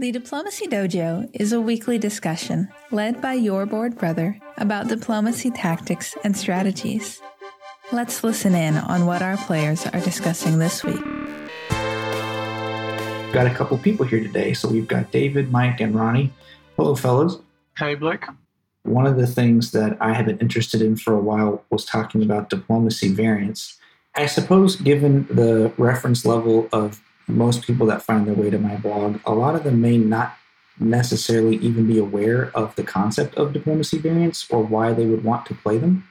The Diplomacy Dojo is a weekly discussion led by your Bored Brother about diplomacy tactics and strategies. Let's listen in on what our players are discussing this week. Got a couple people here today. So we've got David, Mike, and Ronnie. Hello, fellows. Hey, Blake. One of the things that I have been interested in for a while was talking about diplomacy variants. I suppose, given the reference level of most people that find their way to my blog, a lot of them may not necessarily even be aware of the concept of diplomacy variants or why they would want to play them.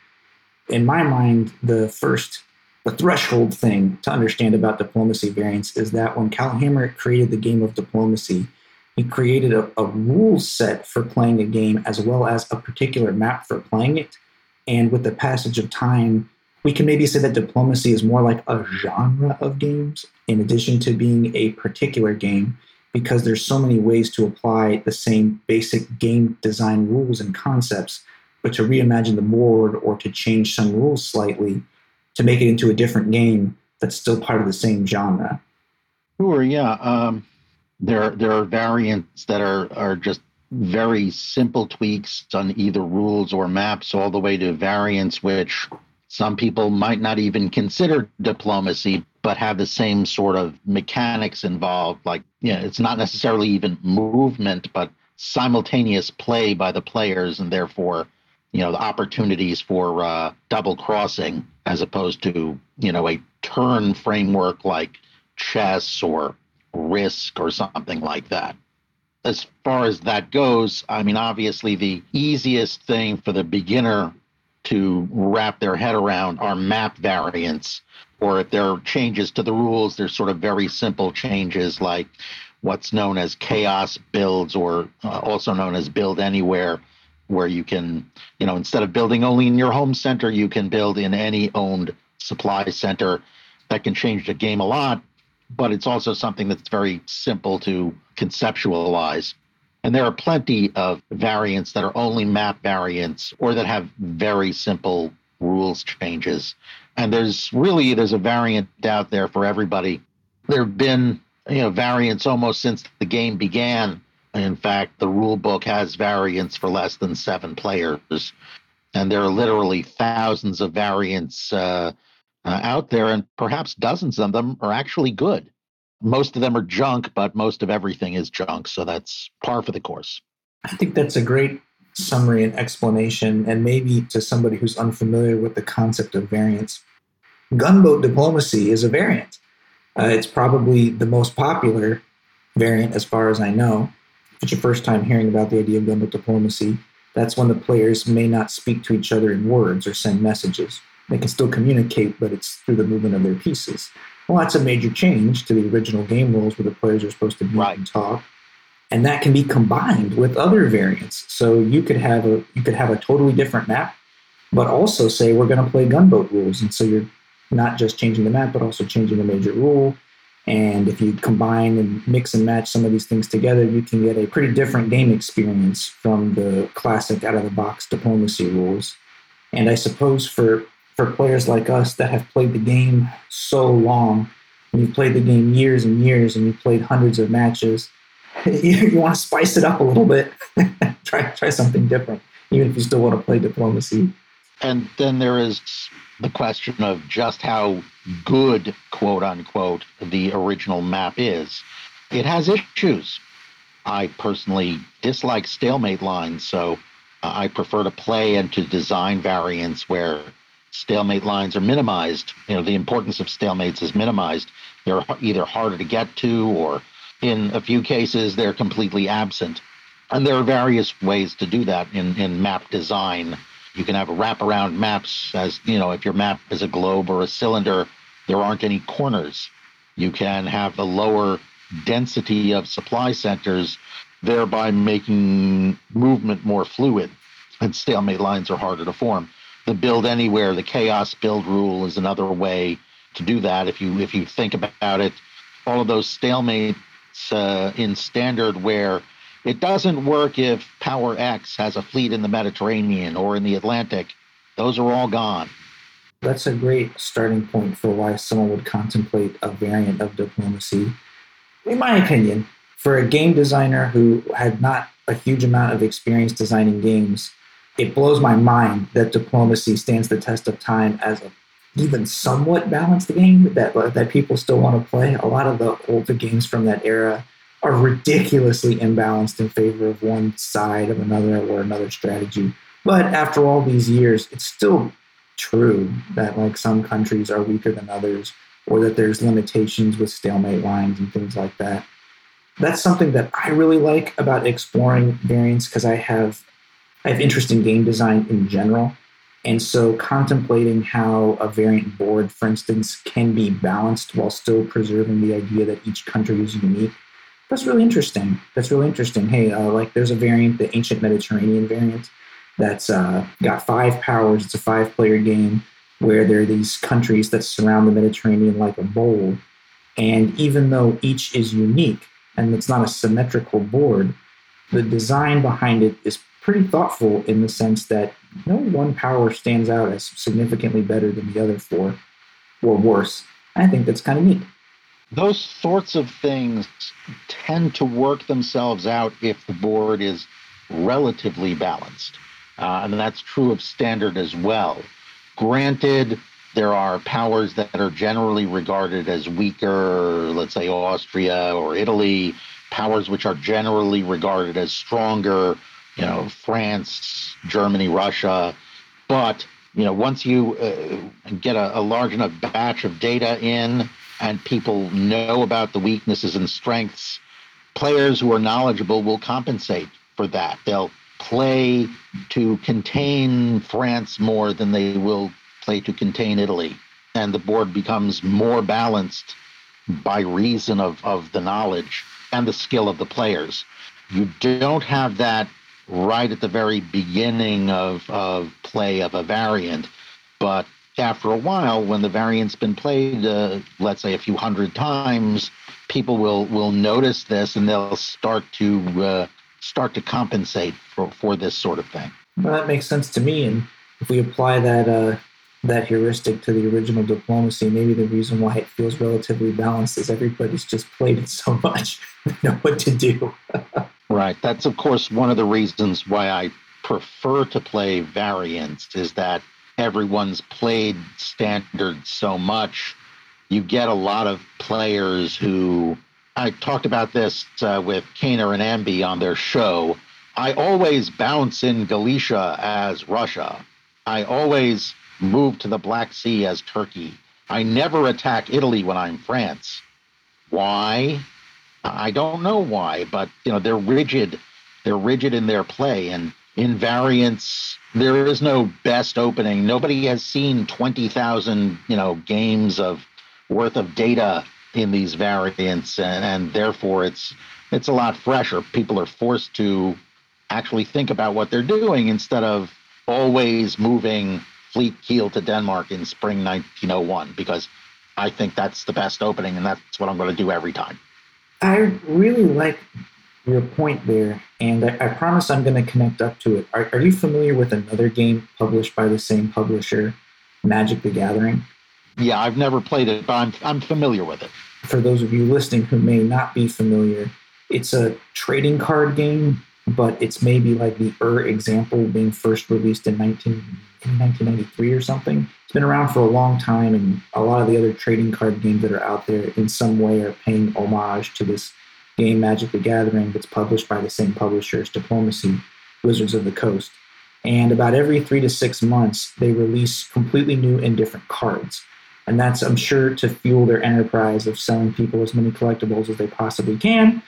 In my mind, the first, the threshold thing to understand about diplomacy variants is that when Calhamer created the game of diplomacy, he created a, a rule set for playing a game as well as a particular map for playing it. And with the passage of time, we can maybe say that diplomacy is more like a genre of games in addition to being a particular game because there's so many ways to apply the same basic game design rules and concepts but to reimagine the board or to change some rules slightly to make it into a different game that's still part of the same genre. Sure yeah um, there there are variants that are are just very simple tweaks on either rules or maps all the way to variants which some people might not even consider diplomacy, but have the same sort of mechanics involved. Like, you know, it's not necessarily even movement, but simultaneous play by the players, and therefore, you know, the opportunities for uh, double crossing as opposed to, you know, a turn framework like chess or risk or something like that. As far as that goes, I mean, obviously, the easiest thing for the beginner to wrap their head around are map variants, or if there are changes to the rules, there's sort of very simple changes like what's known as chaos builds, or uh, also known as build anywhere, where you can, you know, instead of building only in your home center, you can build in any owned supply center. That can change the game a lot, but it's also something that's very simple to conceptualize. And there are plenty of variants that are only map variants or that have very simple rules changes. And there's really there's a variant out there for everybody. There have been you know variants almost since the game began. In fact, the rule book has variants for less than seven players, and there are literally thousands of variants uh, uh, out there, and perhaps dozens of them are actually good most of them are junk, but most of everything is junk. So that's par for the course. I think that's a great summary and explanation, and maybe to somebody who's unfamiliar with the concept of variants. Gunboat diplomacy is a variant. Uh, it's probably the most popular variant, as far as I know. If it's your first time hearing about the idea of gunboat diplomacy, that's when the players may not speak to each other in words or send messages. They can still communicate, but it's through the movement of their pieces. Well, that's a major change to the original game rules where the players are supposed to meet right. and talk. And that can be combined with other variants. So you could have a you could have a totally different map, but also say we're going to play gunboat rules. And so you're not just changing the map, but also changing the major rule. And if you combine and mix and match some of these things together, you can get a pretty different game experience from the classic out of the box diplomacy rules. And I suppose for for players like us that have played the game so long, and you've played the game years and years, and you've played hundreds of matches, you, you want to spice it up a little bit. try try something different, even if you still want to play diplomacy. And then there is the question of just how good, quote unquote, the original map is. It has issues. I personally dislike stalemate lines, so uh, I prefer to play and to design variants where stalemate lines are minimized. You know, the importance of stalemates is minimized. They're either harder to get to, or in a few cases, they're completely absent. And there are various ways to do that in, in map design. You can have wraparound maps, as you know, if your map is a globe or a cylinder, there aren't any corners. You can have a lower density of supply centers, thereby making movement more fluid. And stalemate lines are harder to form the build anywhere, the chaos build rule is another way to do that. If you if you think about it, all of those stalemates uh, in standard where it doesn't work if Power X has a fleet in the Mediterranean or in the Atlantic. Those are all gone. That's a great starting point for why someone would contemplate a variant of diplomacy. In my opinion, for a game designer who had not a huge amount of experience designing games, it blows my mind that diplomacy stands the test of time as a even somewhat balanced game that uh, that people still want to play. A lot of the older games from that era are ridiculously imbalanced in favor of one side of another or another strategy. But after all these years, it's still true that like some countries are weaker than others or that there's limitations with stalemate lines and things like that. That's something that I really like about exploring variants because I have I have interest in game design in general. And so contemplating how a variant board, for instance, can be balanced while still preserving the idea that each country is unique that's really interesting. That's really interesting. Hey, uh, like there's a variant, the ancient Mediterranean variant, that's uh, got five powers. It's a five player game where there are these countries that surround the Mediterranean like a bowl. And even though each is unique and it's not a symmetrical board, the design behind it is pretty thoughtful in the sense that no one power stands out as significantly better than the other four or worse. I think that's kind of neat those sorts of things tend to work themselves out if the board is relatively balanced. Uh, and that's true of standard as well. Granted, there are powers that are generally regarded as weaker, let's say Austria or Italy, powers which are generally regarded as stronger, you know, France, Germany, Russia. But, you know, once you uh, get a, a large enough batch of data in, and people know about the weaknesses and strengths, players who are knowledgeable will compensate for that. They'll play to contain France more than they will play to contain Italy. And the board becomes more balanced by reason of, of the knowledge and the skill of the players. You don't have that right at the very beginning of, of play of a variant, but after a while, when the variant's been played, uh, let's say a few hundred times, people will will notice this and they'll start to uh, start to compensate for, for this sort of thing. Well, that makes sense to me. And if we apply that uh, that heuristic to the original diplomacy, maybe the reason why it feels relatively balanced is everybody's just played it so much, they know what to do. right. That's of course one of the reasons why I prefer to play variants is that everyone's played standard so much, you get a lot of players who. I talked about this uh, with Kaner and Ambi on their show. I always bounce in Galicia as Russia. I always move to the Black Sea as Turkey. I never attack Italy when I'm France. Why? I don't know why, but you know they're rigid. They're rigid in their play, and in variants there is no best opening. Nobody has seen 20,000 you know games of worth of data in these variants and, and therefore it's it's a lot fresher. People are forced to actually think about what they're doing instead of always moving fleet Kiel to denmark in spring 1901 because i think that's the best opening and that's what i'm going to do every time i really like your point there, and I, I promise I'm going to connect up to it. Are, are, you familiar with another game published by the same publisher, Magic the Gathering? Yeah, I've never played it, but I'm, I'm familiar with it. For those of you listening who may not be familiar, it's a trading card game, but it's maybe like the Ur example being first released in 19, 1993 or something. It's been around for a long time, and a lot of the other trading card games that are out there in some way are paying homage to this game Magic the Gathering that's published by the same publisher as Diplomacy, Wizards of the Coast. And about every three to six months, they release completely new and different cards. And that's, I'm sure, to fuel their enterprise of selling people as many collectibles as they possibly can.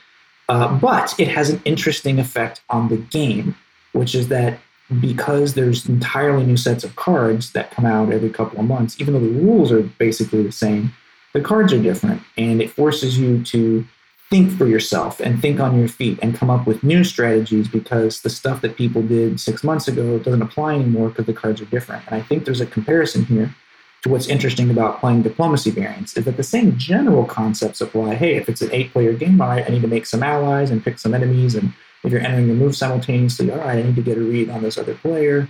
Uh, but it has an interesting effect on the game, which is that Mm-hmm. because there's entirely new sets of cards that come out every couple of months, even though the rules are basically the same, the cards are different. And it forces you to think for yourself and think on your feet and come up with new strategies because the stuff that people did six months ago doesn't apply anymore because the cards are different. And I think there's a comparison here to what's interesting about playing diplomacy variants is that the same general concepts apply. Hey, if it's an eight player game, I need to make some allies and pick some enemies. And if you're entering your move simultaneously, all right, I need to get a read on this other player.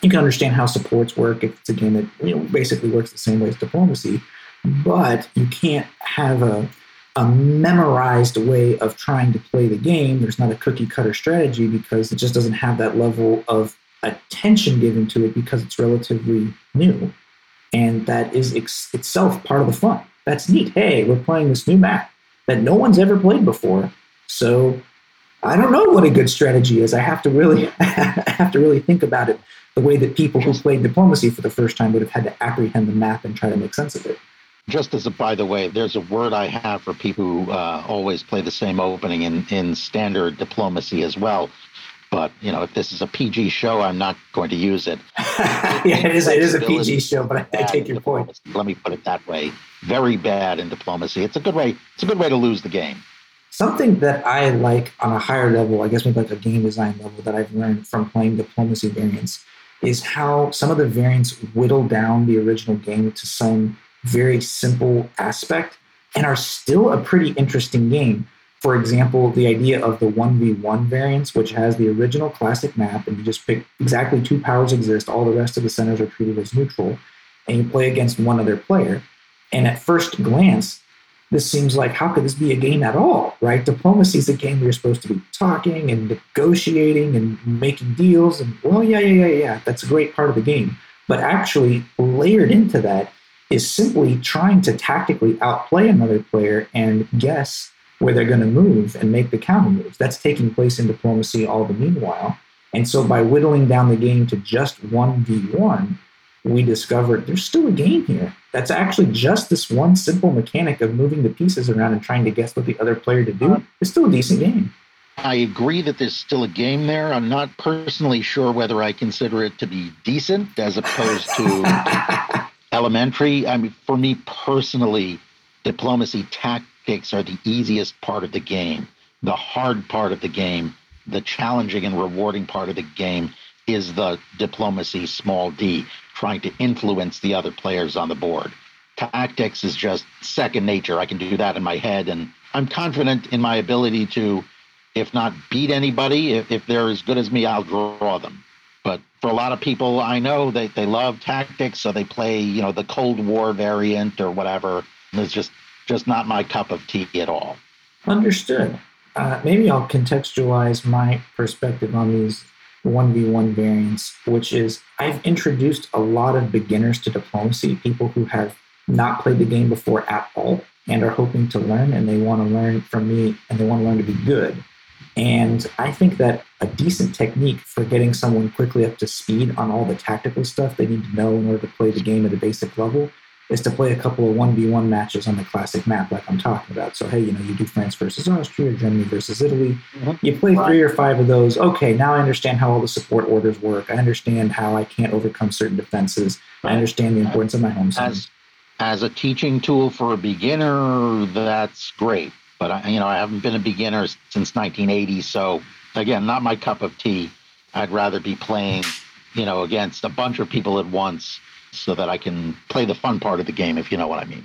You can understand how supports work if it's a game that you know basically works the same way as diplomacy, but you can't have a a memorized way of trying to play the game. There's not a cookie cutter strategy because it just doesn't have that level of attention given to it because it's relatively new. And that is ex- itself part of the fun. That's neat. Hey, we're playing this new map that no one's ever played before. So I don't know what a good strategy is. I have to really have to really think about it the way that people who played diplomacy for the first time would have had to apprehend the map and try to make sense of it. Just as a by the way, there's a word I have for people who uh, always play the same opening in, in standard diplomacy as well. But you know, if this is a PG show, I'm not going to use it. yeah, it is. It is a PG show, but I, I take your point. Let me put it that way. Very bad in diplomacy. It's a good way. It's a good way to lose the game. Something that I like on a higher level, I guess maybe like a game design level, that I've learned from playing diplomacy variants is how some of the variants whittle down the original game to some very simple aspect and are still a pretty interesting game. For example, the idea of the 1v1 variants, which has the original classic map, and you just pick exactly two powers exist, all the rest of the centers are treated as neutral, and you play against one other player. And at first glance, this seems like how could this be a game at all, right? Diplomacy is a game where you're supposed to be talking and negotiating and making deals. And well, yeah, yeah, yeah, yeah, that's a great part of the game. But actually, layered into that is simply trying to tactically outplay another player and guess where they're going to move and make the counter moves. That's taking place in diplomacy all the meanwhile. And so by whittling down the game to just 1v1, we discovered there's still a game here. That's actually just this one simple mechanic of moving the pieces around and trying to guess what the other player to do. Uh-huh. It's still a decent game. I agree that there's still a game there. I'm not personally sure whether I consider it to be decent as opposed to elementary. I mean, for me personally, diplomacy tactics are the easiest part of the game. The hard part of the game, the challenging and rewarding part of the game is the diplomacy small d, trying to influence the other players on the board. Tactics is just second nature. I can do that in my head, and I'm confident in my ability to, if not beat anybody, if, if they're as good as me, I'll draw them. But for a lot of people I know, they, they love tactics, so they play, you know, the Cold War variant or whatever. It's just just not my cup of tea at all. Understood. Uh, maybe I'll contextualize my perspective on these 1v1 variants, which is I've introduced a lot of beginners to diplomacy, people who have not played the game before at all and are hoping to learn and they want to learn from me and they want to learn to be good. And I think that a decent technique for getting someone quickly up to speed on all the tactical stuff they need to know in order to play the game at a basic level is to play a couple of 1v1 matches on the classic map like I'm talking about. So, hey, you know, you do France versus Austria, Germany versus Italy. Mm-hmm. You play three or five of those. Okay, now I understand how all the support orders work. I understand how I can't overcome certain defenses. I understand the importance of my home As, as a teaching tool for a beginner, that's great. But, I, you know, I haven't been a beginner since 1980. So, again, not my cup of tea. I'd rather be playing, you know, against a bunch of people at once so that I can play the fun part of the game, if you know what I mean.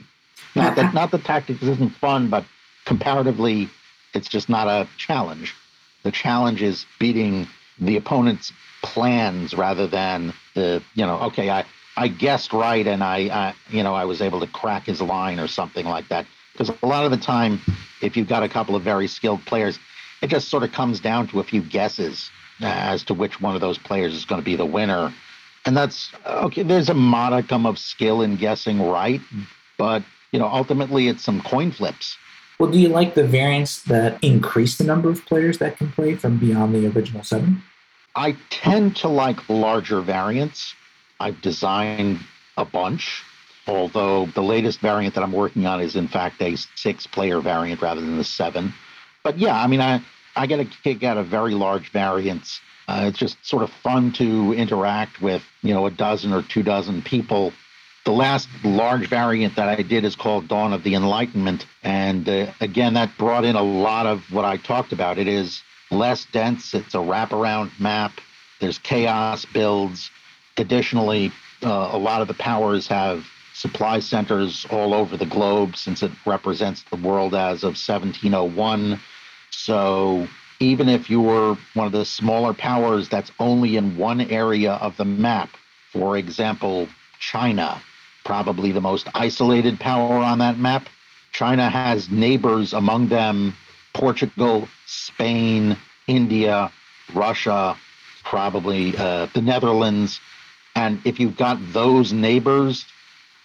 Not uh-huh. that not the tactics isn't fun, but comparatively, it's just not a challenge. The challenge is beating the opponent's plans rather than the you know okay I I guessed right and I, I you know I was able to crack his line or something like that. Because a lot of the time, if you've got a couple of very skilled players, it just sort of comes down to a few guesses uh, as to which one of those players is going to be the winner and that's okay. There's a modicum of skill in guessing right, but you know, ultimately it's some coin flips. Well, do you like the variants that increase the number of players that can play from beyond the original seven? I tend to like larger variants. I've designed a bunch, although the latest variant that I'm working on is in fact a six player variant rather than the seven. But yeah, I mean, I, I get a kick out of very large variants uh, it's just sort of fun to interact with, you know, a dozen or two dozen people. The last large variant that I did is called Dawn of the Enlightenment. And uh, again, that brought in a lot of what I talked about. It is less dense, it's a wraparound map, there's chaos builds. Additionally, uh, a lot of the powers have supply centers all over the globe since it represents the world as of 1701. So even if you were one of the smaller powers that's only in one area of the map, for example, China, probably the most isolated power on that map, China has neighbors among them Portugal, Spain, India, Russia, probably uh, the Netherlands. And if you've got those neighbors,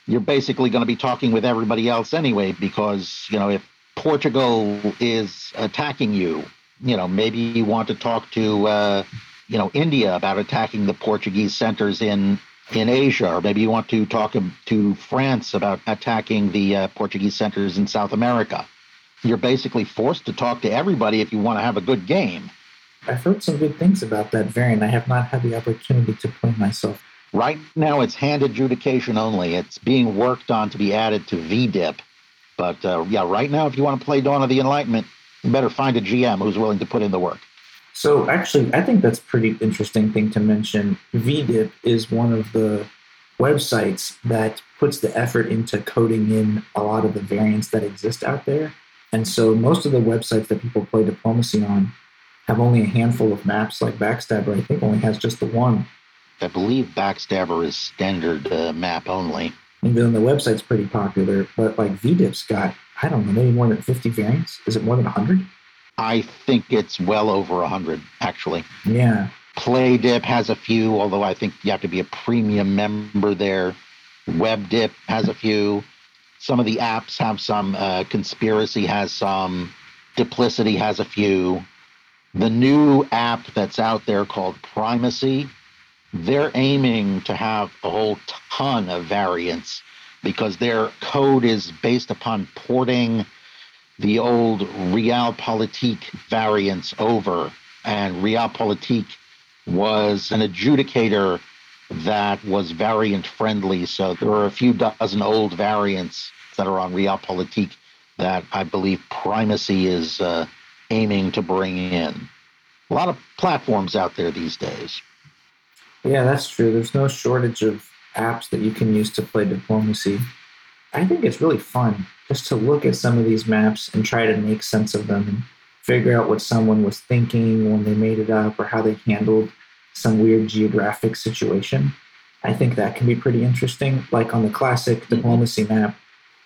you're basically going to be talking with everybody else anyway, because, you know, if Portugal is attacking you, you know, maybe you want to talk to, uh, you know, India about attacking the Portuguese centers in in Asia, or maybe you want to talk to France about attacking the uh, Portuguese centers in South America. You're basically forced to talk to everybody if you want to have a good game. I've heard some good things about that variant. I have not had the opportunity to play myself. Right now, it's hand adjudication only. It's being worked on to be added to VDIP. But uh, yeah, right now, if you want to play Dawn of the Enlightenment, you better find a GM who's willing to put in the work. So actually, I think that's a pretty interesting thing to mention. VDIP is one of the websites that puts the effort into coding in a lot of the variants that exist out there. And so most of the websites that people play diplomacy on have only a handful of maps, like Backstabbr, I think only has just the one. I believe Backstabbr is standard uh, map only. And then the website's pretty popular, but like VDIP's got, I don't know, maybe more than 50 variants. Is it more than 100? I think it's well over 100, actually. Yeah. PlayDip has a few, although I think you have to be a premium member there. WebDip has a few. Some of the apps have some. Uh, Conspiracy has some. Duplicity has a few. The new app that's out there called Primacy, they're aiming to have a whole ton of variants because their code is based upon porting the old Realpolitik variants over. And Realpolitik was an adjudicator that was variant friendly. So there are a few dozen old variants that are on Realpolitik that I believe Primacy is uh, aiming to bring in. A lot of platforms out there these days. Yeah, that's true. There's no shortage of apps that you can use to play diplomacy. I think it's really fun just to look at some of these maps and try to make sense of them and figure out what someone was thinking when they made it up or how they handled some weird geographic situation. I think that can be pretty interesting. Like on the classic mm-hmm. diplomacy map,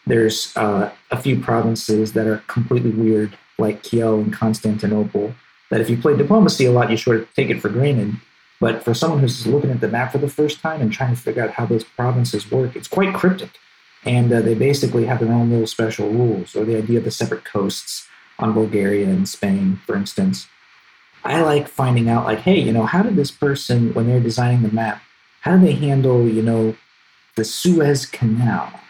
there's uh, a few provinces that are completely weird, like Kiel and Constantinople, that if you play diplomacy a lot, you sort of take it for granted. But for someone who's looking at the map for the first time and trying to figure out how those provinces work, it's quite cryptic. And uh, they basically have their own little special rules, or the idea of the separate coasts on Bulgaria and Spain, for instance. I like finding out, like, hey, you know, how did this person, when they're designing the map, how do they handle, you know, the Suez Canal?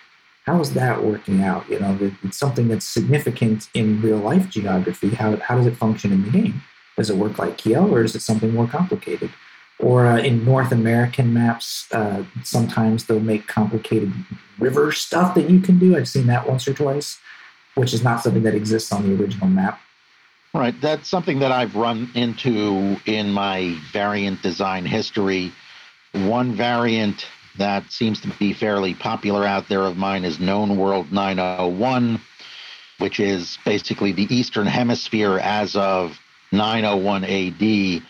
How is that working out? You know, it's something that's significant in real life geography. How, how does it function in the game? Does it work like Kiel, or is it something more complicated? Or uh, in North American maps, uh, sometimes they'll make complicated river stuff that you can do. I've seen that once or twice, which is not something that exists on the original map. Right. That's something that I've run into in my variant design history. One variant that seems to be fairly popular out there of mine is Known World 901, which is basically the Eastern Hemisphere as of 901 AD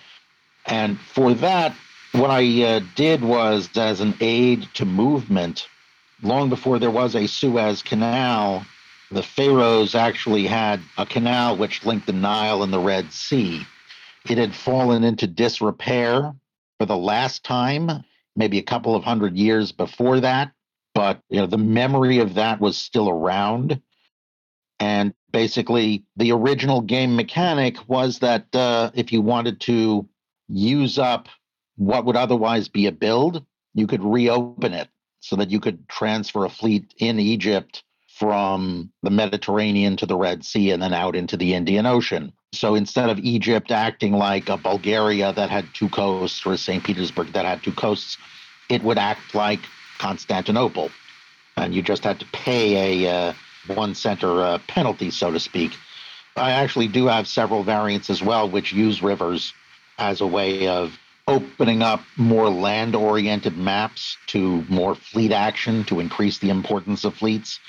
and for that, what I uh, did was as an aid to movement, long before there was a Suez Canal, the pharaohs actually had a canal which linked the Nile and the Red Sea. It had fallen into disrepair for the last time, maybe a couple of hundred years before that, but you know the memory of that was still around. And basically, the original game mechanic was that uh, if you wanted to use up what would otherwise be a build, you could reopen it so that you could transfer a fleet in Egypt from the Mediterranean to the Red Sea and then out into the Indian Ocean. So instead of Egypt acting like a Bulgaria that had two coasts or St. Petersburg that had two coasts, it would act like Constantinople. And you just had to pay a uh, one center uh, penalty, so to speak. I actually do have several variants as well, which use rivers as a way of opening up more land oriented maps to more fleet action to increase the importance of fleets.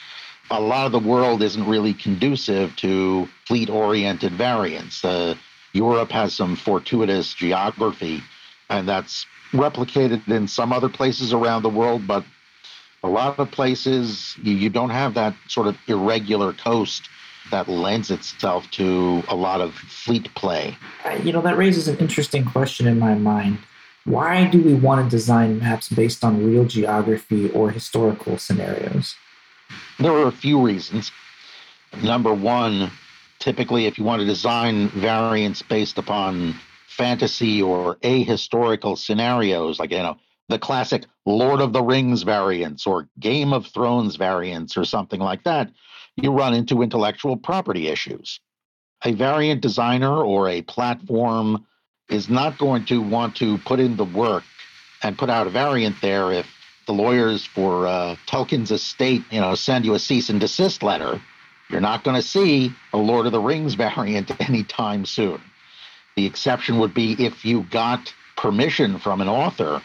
A lot of the world isn't really conducive to fleet oriented variants. Uh, Europe has some fortuitous geography, and that's replicated in some other places around the world, but A lot of places you, you don't have that sort of irregular coast that lends itself to a lot of fleet play. Uh, you know, that raises an interesting question in my mind. Why do we want to design maps based on real geography or historical scenarios? There are a few reasons. Number one, typically, if you want to design variants based upon fantasy or ahistorical scenarios, like, you know, the classic Lord of the Rings variants or Game of Thrones variants or something like that, you run into intellectual property issues. A variant designer or a platform is not going to want to put in the work and put out a variant there if the lawyers for uh, Tolkien's estate, you know, send you a cease and desist letter. You're not going to see a Lord of the Rings variant anytime soon. The exception would be if you got permission from an author,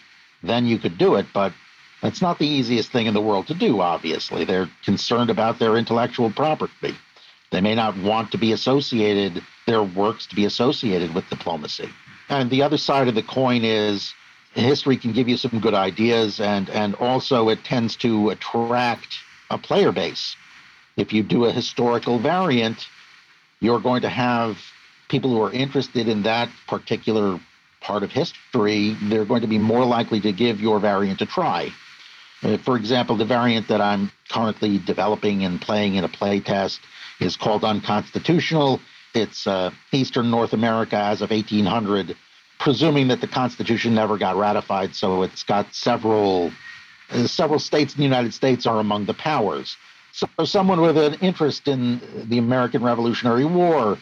then you could do it. But that's not the easiest thing in the world to do, obviously. They're concerned about their intellectual property. They may not want to be associated, their works to be associated with diplomacy. And the other side of the coin is history can give you some good ideas, and, and also it tends to attract a player base. If you do a historical variant, you're going to have people who are interested in that particular part of history, they're going to be more likely to give your variant a try. Uh, for example, the variant that I'm currently developing and playing in a playtest is called Unconstitutional. It's uh, Eastern North America as of 1800, presuming that the Constitution never got ratified. So it's got several uh, several states in the United States are among the powers. So someone with an interest in the American Revolutionary War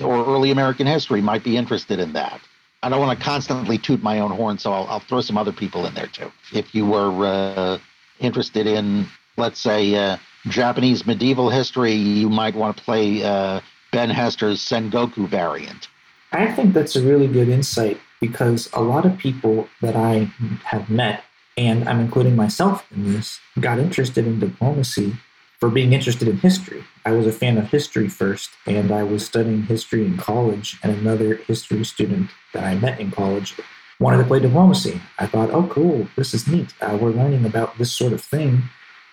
or early American history might be interested in that. I don't want to constantly toot my own horn, so I'll, I'll throw some other people in there too. If you were uh, interested in, let's say, uh, Japanese medieval history, you might want to play uh, Ben Hester's Sengoku variant. I think that's a really good insight because a lot of people that I have met, and I'm including myself in this, got interested in diplomacy for being interested in history. I was a fan of history first, and I was studying history in college, and another history student that I met in college wanted to play diplomacy. I thought, oh, cool, this is neat. Uh, we're learning about this sort of thing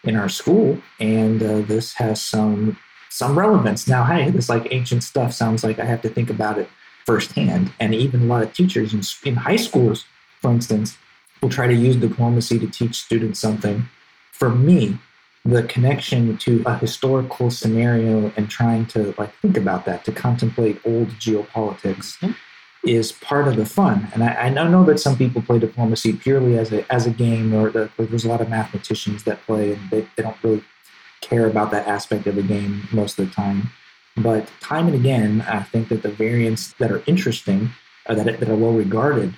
in our school, and uh, this has some some relevance. Now, hey, this like ancient stuff sounds like I have to think about it firsthand, and even a lot of teachers in, in high schools, for instance, will try to use diplomacy to teach students something. For me, the connection to a historical scenario and trying to like think about that to contemplate old geopolitics mm-hmm. is part of the fun and I, I, know that some people play diplomacy purely as a as a game or the, there's a lot of mathematicians that play and they, they don't really care about that aspect of the game most of the time but time and again i think that the variants that are interesting uh, that, that are well regarded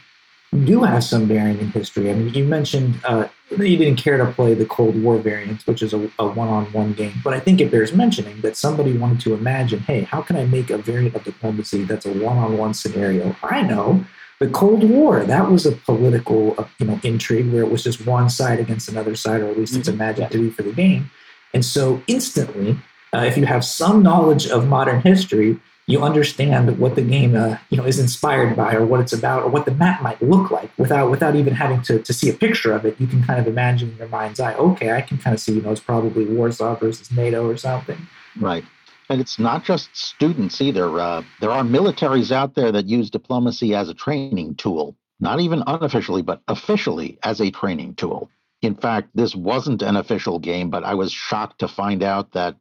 do have some bearing in history. I mean, you mentioned uh, you didn't care to play the Cold War variant, which is a, a one-on-one game, but I think it bears mentioning that somebody wanted to imagine, hey, how can I make a variant of diplomacy that's a one-on-one scenario? I know the Cold War. That was a political, uh, you know, intrigue where it was just one side against another side, or at least it's mm-hmm. imagined to be for the game. And so, instantly, uh, if you have some knowledge of modern history, you understand what the game uh, you know is inspired by or what it's about or what the map might look like without without even having to, to see a picture of it. You can kind of imagine in your mind's eye okay i can kind of see you know it's probably warsaw versus nato or something. Right. And it's not just students either. Uh, there are militaries out there that use diplomacy as a training tool not even unofficially but officially as a training tool. In fact this wasn't an official game but i was shocked to find out that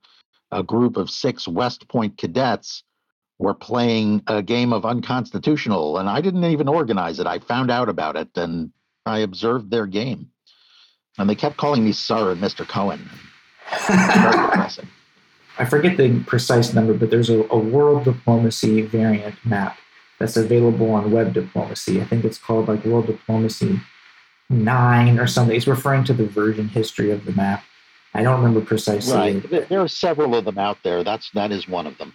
a group of six west point cadets were playing a game of unconstitutional, and I didn't even organize it. I found out about it and I observed their game. And they kept calling me Sir and Mr. Cohen. I forget the precise number, but there's a, a, world diplomacy variant map that's available on web diplomacy. I think it's called like World Diplomacy 9 or something. It's referring to the version history of the map. I don't remember precisely. Right. There are several of them out there. That's that is one of them.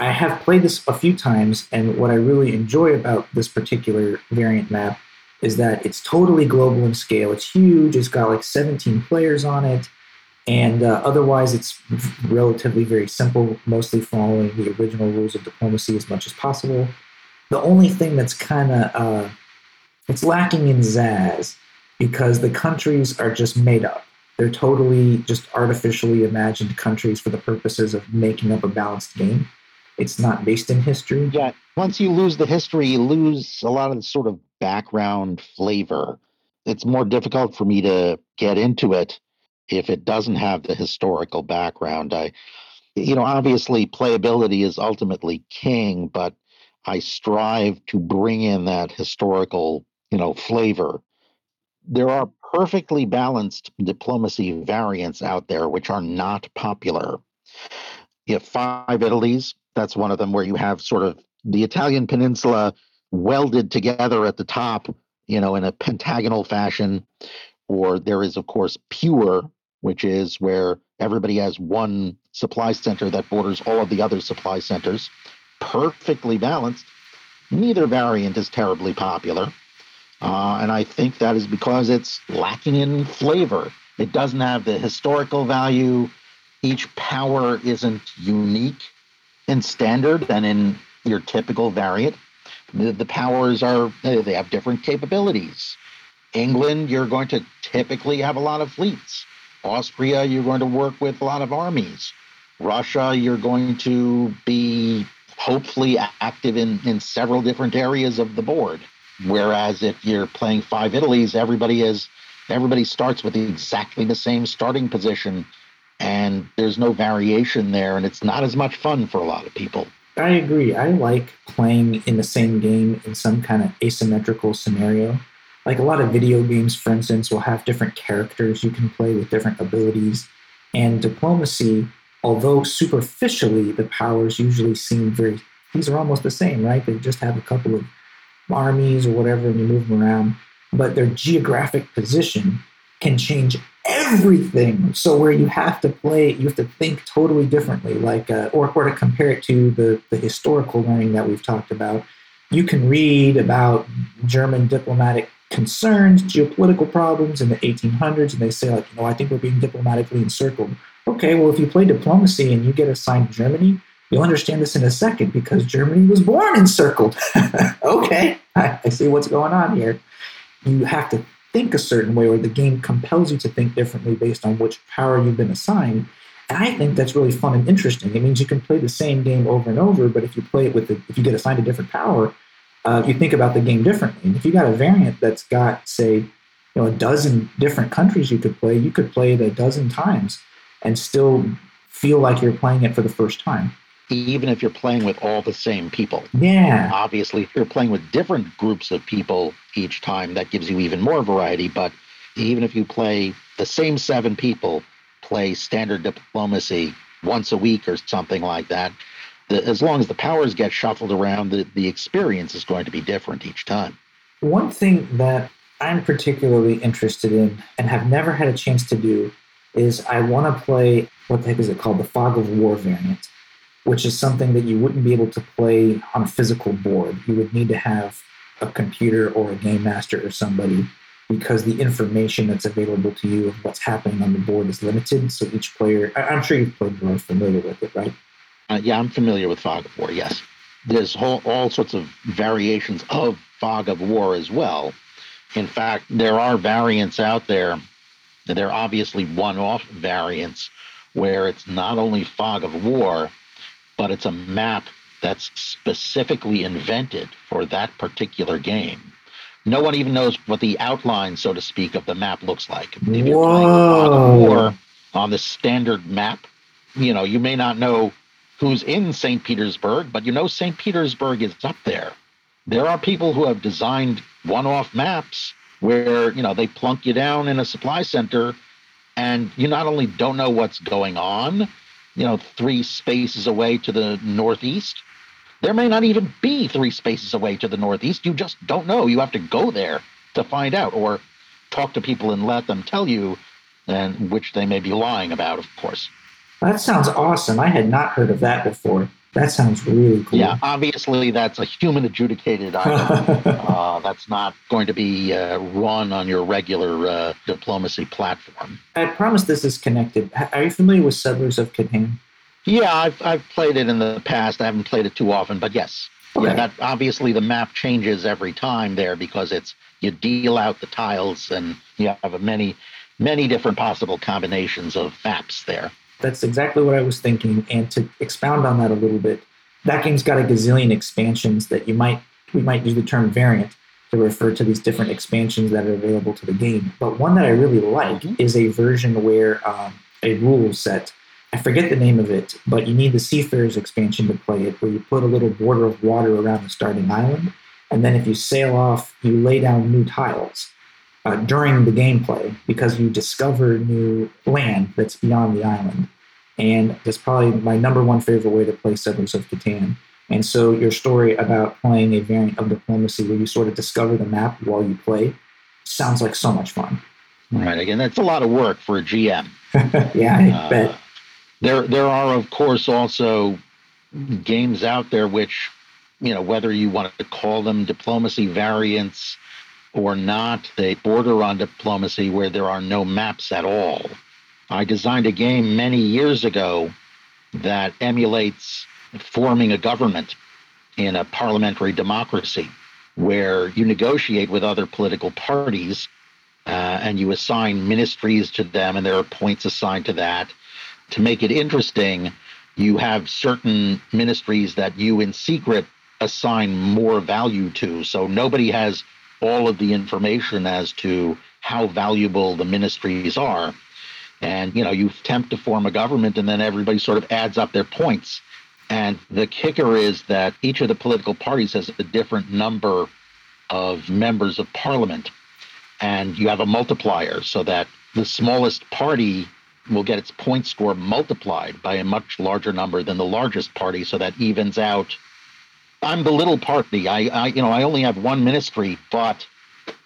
I have played this a few times, and what I really enjoy about this particular variant map is that it's totally global in scale. It's huge. It's got like 17 players on it, and uh, otherwise it's relatively very simple, mostly following the original rules of diplomacy as much as possible. The only thing that's kind of uh, it's lacking in zazz because the countries are just made up. They're totally just artificially imagined countries for the purposes of making up a balanced game. It's not based in history. Yeah. Once you lose the history, you lose a lot of the sort of background flavor. It's more difficult for me to get into it if it doesn't have the historical background. I, you know, obviously playability is ultimately king, but I strive to bring in that historical, you know, flavor. There are perfectly balanced diplomacy variants out there which are not popular. You have five Italies, that's one of them where you have sort of the Italian peninsula welded together at the top, you know, in a pentagonal fashion. Or there is, of course, pure, which is where everybody has one supply center that borders all of the other supply centers, perfectly balanced. Neither variant is terribly popular. Uh, and I think that is because it's lacking in flavor. It doesn't have the historical value. Each power isn't unique in standard than in your typical variant. The, the powers are, they have different capabilities. England, you're going to typically have a lot of fleets. Austria, you're going to work with a lot of armies. Russia, you're going to be hopefully active in, in several different areas of the board. Whereas if you're playing five Italies, everybody is everybody starts with exactly the same starting position and there's no variation there and it's not as much fun for a lot of people. I agree. I like playing in the same game in some kind of asymmetrical scenario. Like a lot of video games, for instance, will have different characters you can play with different abilities. And diplomacy, although superficially the powers usually seem very, these are almost the same, right? They just have a couple of armies or whatever and you move them around, but their geographic position can change everything. So where you have to play, you have to think totally differently, like uh, or or to compare it to the the historical learning that we've talked about. You can read about German diplomatic concerns, geopolitical problems in the 1800s, and they say like, you know, I think we're being diplomatically encircled. Okay, well, if you play diplomacy and you get assigned Germany, You'll understand this in a second because Germany was born encircled. okay, I, I see what's going on here. You have to think a certain way, or the game compels you to think differently based on which power you've been assigned. And I think that's really fun and interesting. It means you can play the same game over and over, but if you play it with, the, if you get assigned a different power, uh, you think about the game differently. And if you got a variant that's got, say, you know, a dozen different countries you could play, you could play it a dozen times and still feel like you're playing it for the first time even if you're playing with all the same people. Yeah. Obviously, if you're playing with different groups of people each time, that gives you even more variety. But even if you play the same seven people, play standard diplomacy once a week or something like that, the, as long as the powers get shuffled around, the, the experience is going to be different each time. One thing that I'm particularly interested in and have never had a chance to do is I want to play what the heck is it called? The Fog of War variant which is something that you wouldn't be able to play on a physical board. You would need to have a computer or a game master or somebody because the information that's available to you of what's happening on the board is limited. So each player, I'm sure you've played, you're familiar with it, right? Uh, yeah, I'm familiar with Fog of War, yes. There's whole, all sorts of variations of Fog of War as well. In fact, there are variants out there. They're obviously one off variants where it's not only Fog of War, but it's a map that's specifically invented for that particular game. No one even knows what the outline, so to speak, of the map looks like. If you're Whoa. playing on the standard map, you know, you may not know who's in St. Petersburg, but you know St. Petersburg is up there. There are people who have designed one-off maps where, you know, they plunk you down in a supply center and you not only don't know what's going on, you know, three spaces away to the northeast. There may not even be three spaces away to the northeast. You just don't know. You have to go there to find out or talk to people and let them tell you, and which they may be lying about, of course. That sounds awesome. I had not heard of that before. That sounds really cool. Yeah, obviously that's a human adjudicated item. uh, that's not going to be uh, run on your regular uh, diplomacy platform. I promise this is connected. Are you familiar with Settlers of Catan? Yeah, I've, I've played it in the past. I haven't played it too often, but yes. Okay. Yeah, that obviously the map changes every time there because it's you deal out the tiles and you have many many different possible combinations of maps there. That's exactly what I was thinking. And to expound on that a little bit, that game's got a gazillion expansions that you might we might use the term variant to refer to these different expansions that are available to the game. But one that I really like mm-hmm. is a version where um, a rule set. I forget the name of it, but you need the Seafarers expansion to play it, where you put a little border of water around the starting island, and then if you sail off, you lay down new tiles uh, during the gameplay because you discover new land that's beyond the island. And that's probably my number one favorite way to play Settlers of Catan. And so your story about playing a variant of diplomacy where you sort of discover the map while you play sounds like so much fun. Right. Again, that's a lot of work for a GM. yeah, I uh, bet. There, there are of course also games out there which, you know, whether you want to call them diplomacy variants or not, they border on diplomacy where there are no maps at all. I designed a game many years ago that emulates forming a government in a parliamentary democracy where you negotiate with other political parties uh, and you assign ministries to them, and there are points assigned to that. To make it interesting, you have certain ministries that you in secret assign more value to. So nobody has all of the information as to how valuable the ministries are. And, you know, you attempt to form a government and then everybody sort of adds up their points. And the kicker is that each of the political parties has a different number of members of parliament. And you have a multiplier so that the smallest party will get its point score multiplied by a much larger number than the largest party. So that evens out I'm the little party. I, I, you know, I only have one ministry, but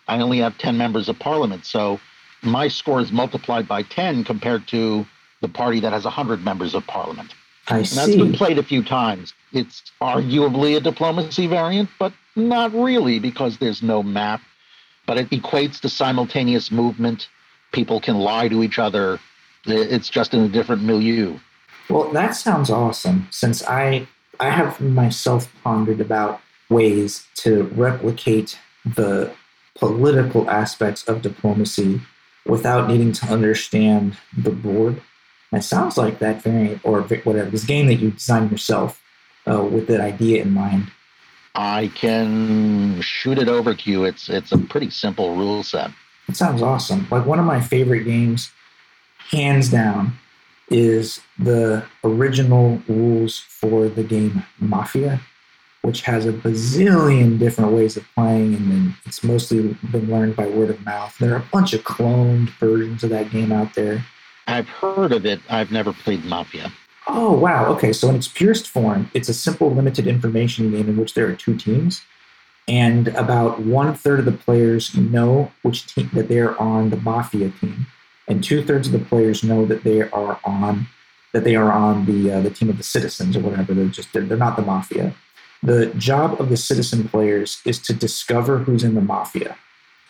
I only have 10 members of parliament. So my score is multiplied by 10 compared to the party that has 100 members of parliament. I and see. That's been played a few times. It's arguably a diplomacy variant, but not really because there's no map. But it equates to simultaneous movement. People can lie to each other. It's just in a different milieu. Well, that sounds awesome. Since I I have myself pondered about ways to replicate the political aspects of diplomacy without needing to understand the board. And it sounds like that variant or whatever, this game that you designed yourself uh, with that idea in mind. I can shoot it over to you. It's it's a pretty simple rule set. It sounds awesome. Like one of my favorite games, hands down, is the original rules for the game Mafia, which has a bazillion different ways of playing, and then it's mostly been learned by word of mouth. There are a bunch of cloned versions of that game out there. I've heard of it. I've never played Mafia. Oh, wow. Okay. So, in its purest form, it's a simple limited information game in which there are two teams. And about one third of the players know which team that they're on the Mafia team and two thirds of the players know that they are on that they are on the uh, the team of the citizens or whatever. They're just they're, they're not the mafia. The job of the citizen players is to discover who's in the mafia.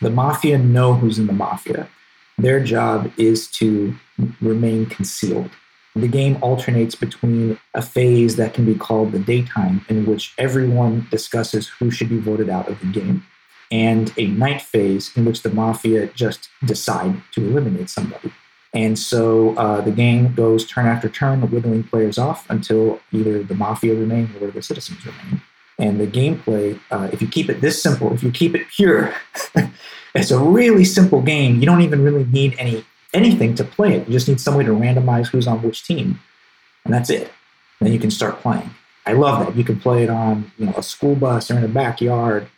The mafia know who's in the mafia. Their job is to remain concealed. The game alternates between a phase that can be called the daytime, in which everyone discusses who should be voted out of the game, and a night phase in which the mafia just decide to eliminate somebody. And so uh, the game goes turn after turn, whittling players off until either the mafia remain or the citizens remain. And the gameplay, uh, if you keep it this simple, if you keep it pure, it's a really simple game. You don't even really need any anything to play it. You just need some way to randomize who's on which team, and that's it. And then you can start playing. I love that. You can play it on you know a school bus or in a backyard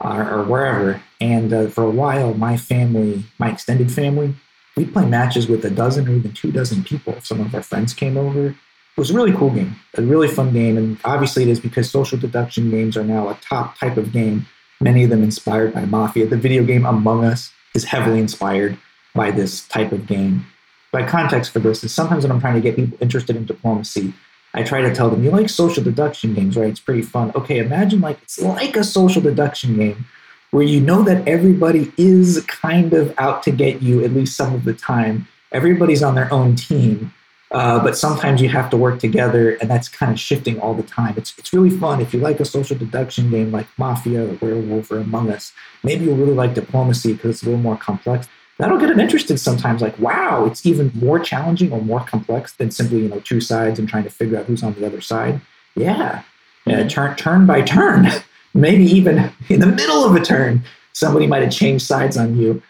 or, or wherever. And uh, for a while, my family, my extended family, we'd play matches with a dozen or even two dozen people. If some of our friends came over, it was a really cool game, a really fun game. And obviously, it is because social deduction games are now a top type of game, many of them inspired by Mafia. The video game Among Us is heavily inspired by this type of game. By context for this is sometimes when I'm trying to get people interested in diplomacy, I try to tell them, you like social deduction games, right? It's pretty fun. Okay, imagine like it's like a social deduction game where you know that everybody is kind of out to get you at least some of the time. Everybody's on their own team, uh, but sometimes you have to work together, and that's kind of shifting all the time. It's, it's really fun. If you like a social deduction game like Mafia or Werewolf or Among Us, maybe you'll really like Diplomacy because it's a little more complex. That'll get them interested sometimes. Like, wow, it's even more challenging or more complex than simply you know two sides and trying to figure out who's on the other side. Yeah, mm-hmm. turn turn by turn, maybe even in the middle of a turn, somebody might have changed sides on you,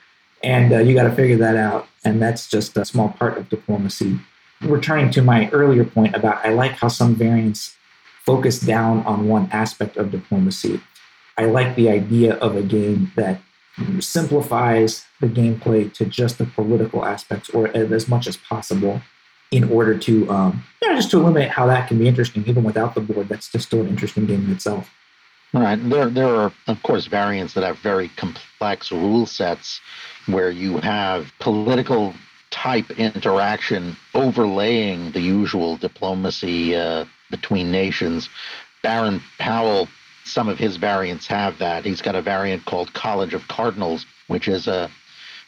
and uh, you got to figure that out. And that's just a small part of diplomacy. Returning to my earlier point about I like how some variants focus down on one aspect of diplomacy. I like the idea of a game that simplifies the gameplay to just the political aspects or as much as possible in order to um, you know, just to eliminate how that can be interesting even without the board. That's just still an interesting game in itself. All right. There, there are of course variants that have very complex rule sets where you have political type interaction overlaying the usual diplomacy uh, between nations. Baron powell some of his variants have that. He's got a variant called College of Cardinals, which is a,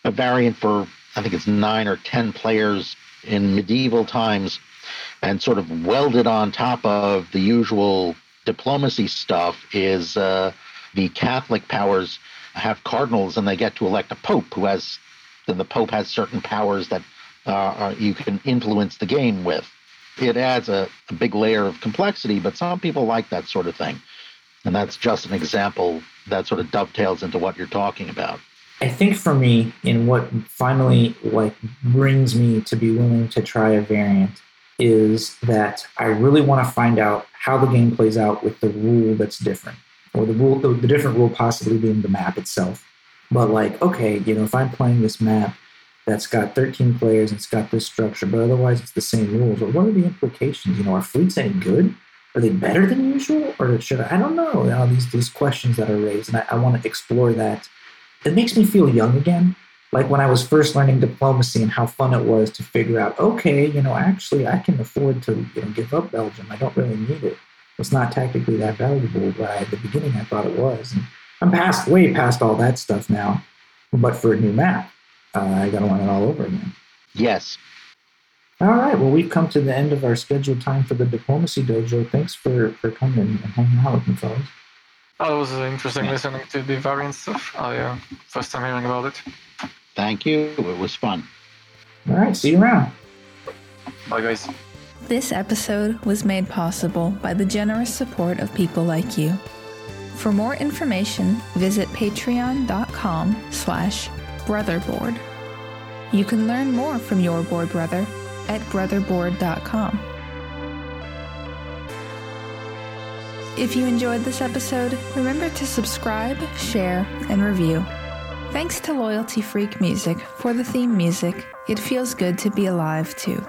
a variant for, I think it's nine or 10 players in medieval times, and sort of welded on top of the usual diplomacy stuff is uh, the Catholic powers have cardinals and they get to elect a pope who has, then the pope has certain powers that uh, you can influence the game with. It adds a, a big layer of complexity, but some people like that sort of thing. And that's just an example that sort of dovetails into what you're talking about. I think for me, in what finally like brings me to be willing to try a variant is that I really want to find out how the game plays out with the rule that's different, or the rule, the, different rule possibly being the map itself. But like, okay, you know, if I'm playing this map that's got 13 players and it's got this structure, but otherwise it's the same rules, well, what are the implications? You know, are fleets any good? Are they better than usual or should I, I don't know, know these these questions that are raised and I, I want to explore that. It makes me feel young again. Like when I was first learning diplomacy and how fun it was to figure out, okay, you know, actually I can afford to you know give up Belgium. I don't really need it. It's not tactically that valuable, but at the beginning I thought it was. And I'm past way past all that stuff now. But for a new map, uh, I got to learn it all over again. Yes, all right. Well, we've come to the end of our scheduled time for the Diplomacy Dojo. Thanks for, for coming and hanging out with me, fellas. Oh, it was interesting listening to the variant stuff. I uh, first time hearing about it. Thank you. It was fun. All right. See you around. Bye, guys. This episode was made possible by the generous support of people like you. For more information, visit patreon.com slash brotherbored. You can learn more from your Bored Brother at brotherbored.com. If you enjoyed this episode, remember to subscribe, share, and review. Thanks to Loyalty Freak Music for the theme music. It feels good to be alive, too.